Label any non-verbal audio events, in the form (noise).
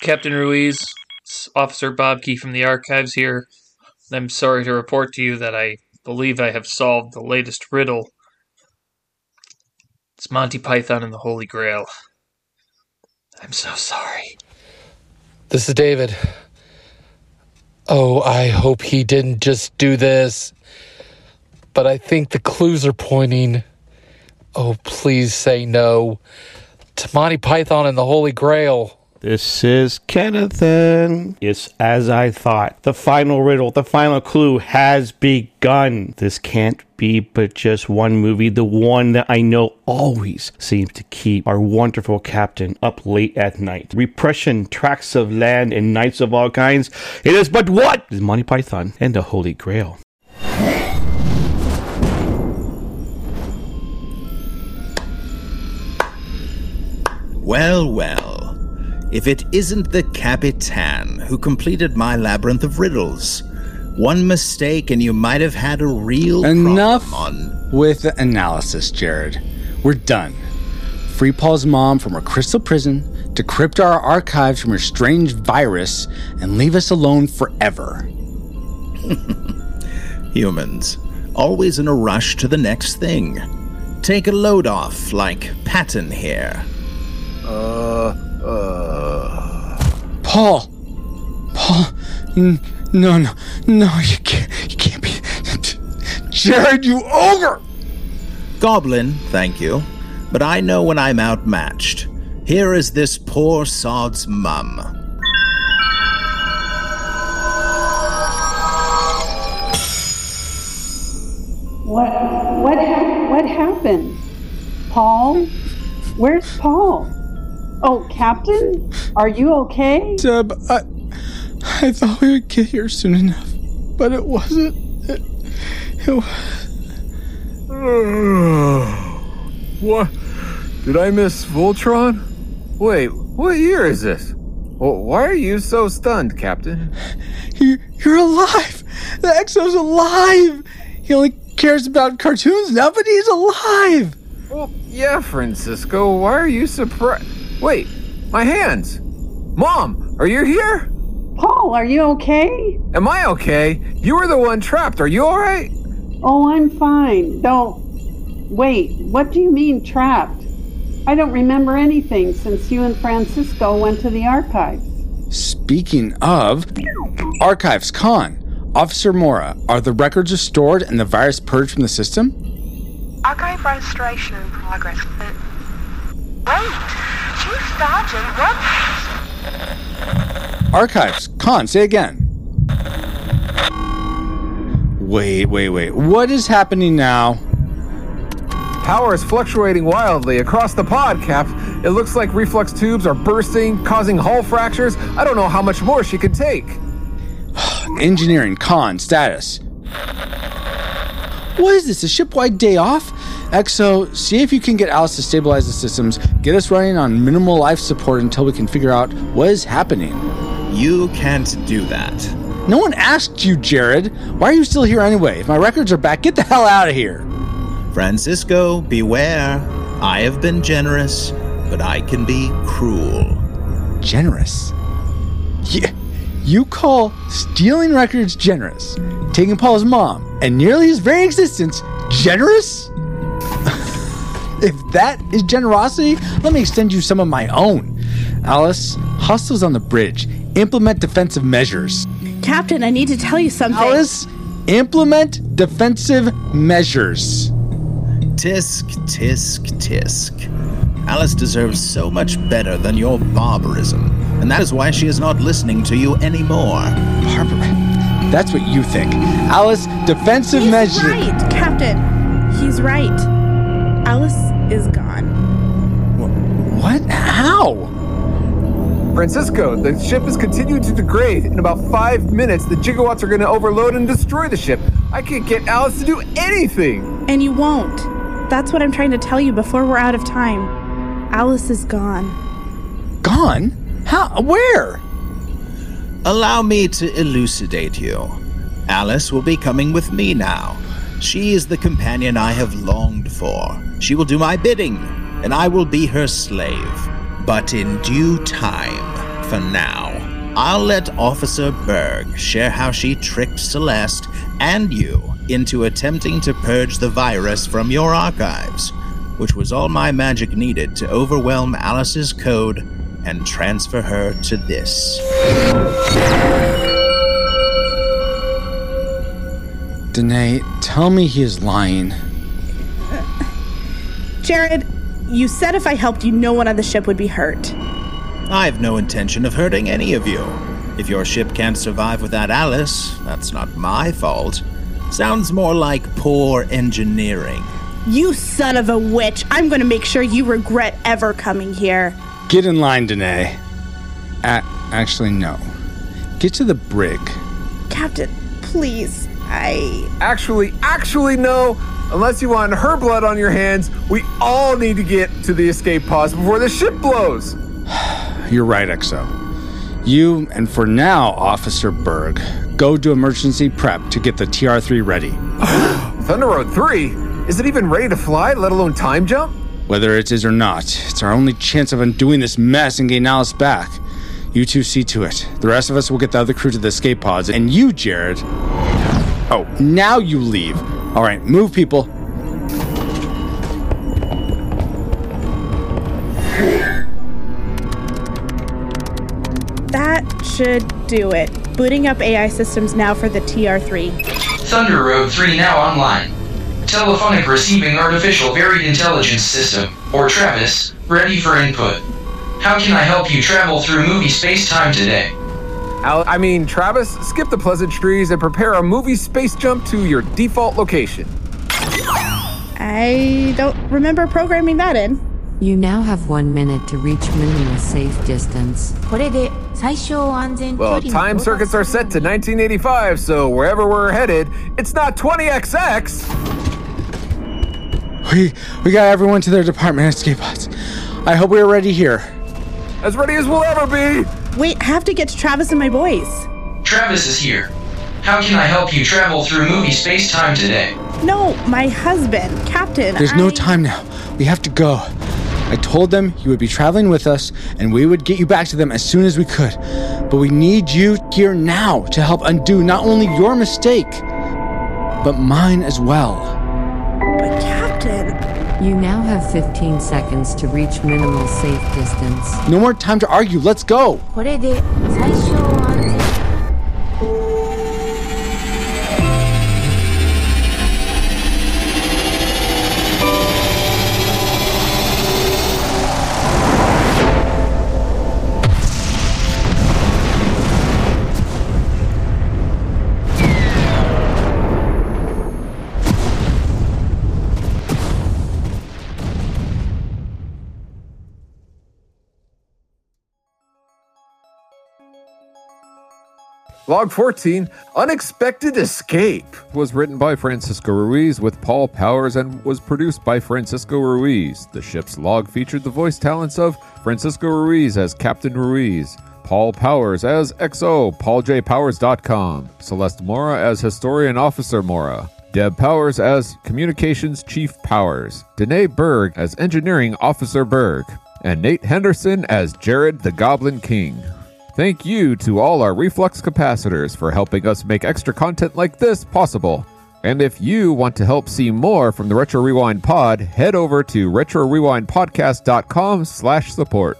Captain Ruiz, Officer Bob Key from the archives here. I'm sorry to report to you that I believe I have solved the latest riddle. It's Monty Python and the Holy Grail. I'm so sorry. This is David. Oh, I hope he didn't just do this. But I think the clues are pointing. Oh, please say no. To Monty Python and the Holy Grail. This is Kennethan. It's as I thought. The final riddle, the final clue has begun. This can't be but just one movie, the one that I know always seems to keep our wonderful captain up late at night. Repression, tracts of land, and knights of all kinds. It is but what? It is Monty Python and the Holy Grail. Well, well. If it isn't the Capitan who completed my labyrinth of riddles. One mistake and you might have had a real Enough problem on. with the analysis, Jared. We're done. Free Paul's mom from her crystal prison, decrypt our archives from her strange virus, and leave us alone forever. (laughs) Humans, always in a rush to the next thing. Take a load off, like Patton here. Uh, Paul! Paul! n- No, no, no, you can't, you can't be. Jared, you ogre! Goblin, thank you. But I know when I'm outmatched. Here is this poor sod's mum. What what hap- what happened? Paul? Where's Paul? Oh, Captain? Are you okay? Deb, I, I thought we would get here soon enough, but it wasn't. It, it was. (sighs) What? Did I miss Voltron? Wait, what year is this? Wh- Why are you so stunned, Captain? You, you're alive! The XO's alive! He only cares about cartoons now, but he's alive! Well, yeah, Francisco. Why are you surprised? Wait, my hands! Mom, are you here? Paul, are you okay? Am I okay? You were the one trapped. Are you alright? Oh, I'm fine. Don't. Wait, what do you mean trapped? I don't remember anything since you and Francisco went to the archives. Speaking of, Archives Con, Officer Mora, are the records restored and the virus purged from the system? Archive restoration in progress. Wait, Chief Sergeant, what? Archives, Con, say again. Wait, wait, wait. What is happening now? Power is fluctuating wildly across the pod, Cap. It looks like reflux tubes are bursting, causing hull fractures. I don't know how much more she can take. (sighs) Engineering, Con, status. What is this? A shipwide day off? XO, see if you can get Alice to stabilize the systems, get us running on minimal life support until we can figure out what is happening. You can't do that. No one asked you, Jared. Why are you still here anyway? If my records are back, get the hell out of here. Francisco, beware. I have been generous, but I can be cruel. Generous. Yeah, you call stealing records generous, taking Paul's mom and nearly his very existence generous? If that is generosity, let me extend you some of my own. Alice, hostiles on the bridge. Implement defensive measures. Captain, I need to tell you something. Alice, implement defensive measures. Tisk, tisk, tisk. Alice deserves so much better than your barbarism, and that is why she is not listening to you anymore. Barbara, that's what you think. Alice, defensive measures. He's measures. right, Captain. He's right. Alice is gone. What? How? Francisco, the ship is continuing to degrade. In about five minutes, the gigawatts are going to overload and destroy the ship. I can't get Alice to do anything. And you won't. That's what I'm trying to tell you before we're out of time. Alice is gone. Gone? How? Where? Allow me to elucidate you. Alice will be coming with me now. She is the companion I have longed for. She will do my bidding, and I will be her slave. But in due time, for now. I'll let Officer Berg share how she tricked Celeste and you into attempting to purge the virus from your archives, which was all my magic needed to overwhelm Alice's code and transfer her to this. Danae, tell me he is lying. (laughs) Jared, you said if I helped you, no one on the ship would be hurt. I've no intention of hurting any of you. If your ship can't survive without Alice, that's not my fault. Sounds more like poor engineering. You son of a witch! I'm gonna make sure you regret ever coming here. Get in line, Danae. A- actually, no. Get to the brig. Captain, please. I. Actually, actually, no. Unless you want her blood on your hands, we all need to get to the escape pods before the ship blows. (sighs) You're right, XO. You, and for now, Officer Berg, go do emergency prep to get the TR3 ready. (sighs) Thunder Road 3? Is it even ready to fly, let alone time jump? Whether it is or not, it's our only chance of undoing this mess and getting Alice back. You two see to it. The rest of us will get the other crew to the escape pods, and you, Jared. Oh, now you leave. All right, move, people. That should do it. Booting up AI systems now for the TR3. Thunder Road 3 now online. Telephonic Receiving Artificial Varied Intelligence System, or TRAVIS, ready for input. How can I help you travel through movie space-time today? I mean, Travis, skip the pleasantries and prepare a movie space jump to your default location. I don't remember programming that in. You now have one minute to reach moon in a safe distance. Well, time circuits are set to 1985, so wherever we're headed, it's not 20XX! We, we got everyone to their department escape pods. I hope we are ready here. As ready as we'll ever be! Wait, I have to get to Travis and my boys. Travis is here. How can I help you travel through movie space-time today? No, my husband, Captain. There's no time now. We have to go. I told them you would be traveling with us and we would get you back to them as soon as we could. But we need you here now to help undo not only your mistake, but mine as well. But Captain. You now have 15 seconds to reach minimal safe distance. No more time to argue. Let's go. これで最小安 Log 14 Unexpected Escape was written by Francisco Ruiz with Paul Powers and was produced by Francisco Ruiz. The ship's log featured the voice talents of Francisco Ruiz as Captain Ruiz, Paul Powers as XO, PaulJPowers.com, Celeste Mora as Historian Officer Mora, Deb Powers as Communications Chief Powers, Danae Berg as Engineering Officer Berg, and Nate Henderson as Jared the Goblin King. Thank you to all our Reflux capacitors for helping us make extra content like this possible. And if you want to help see more from the Retro Rewind pod, head over to retrorewindpodcast.com slash support.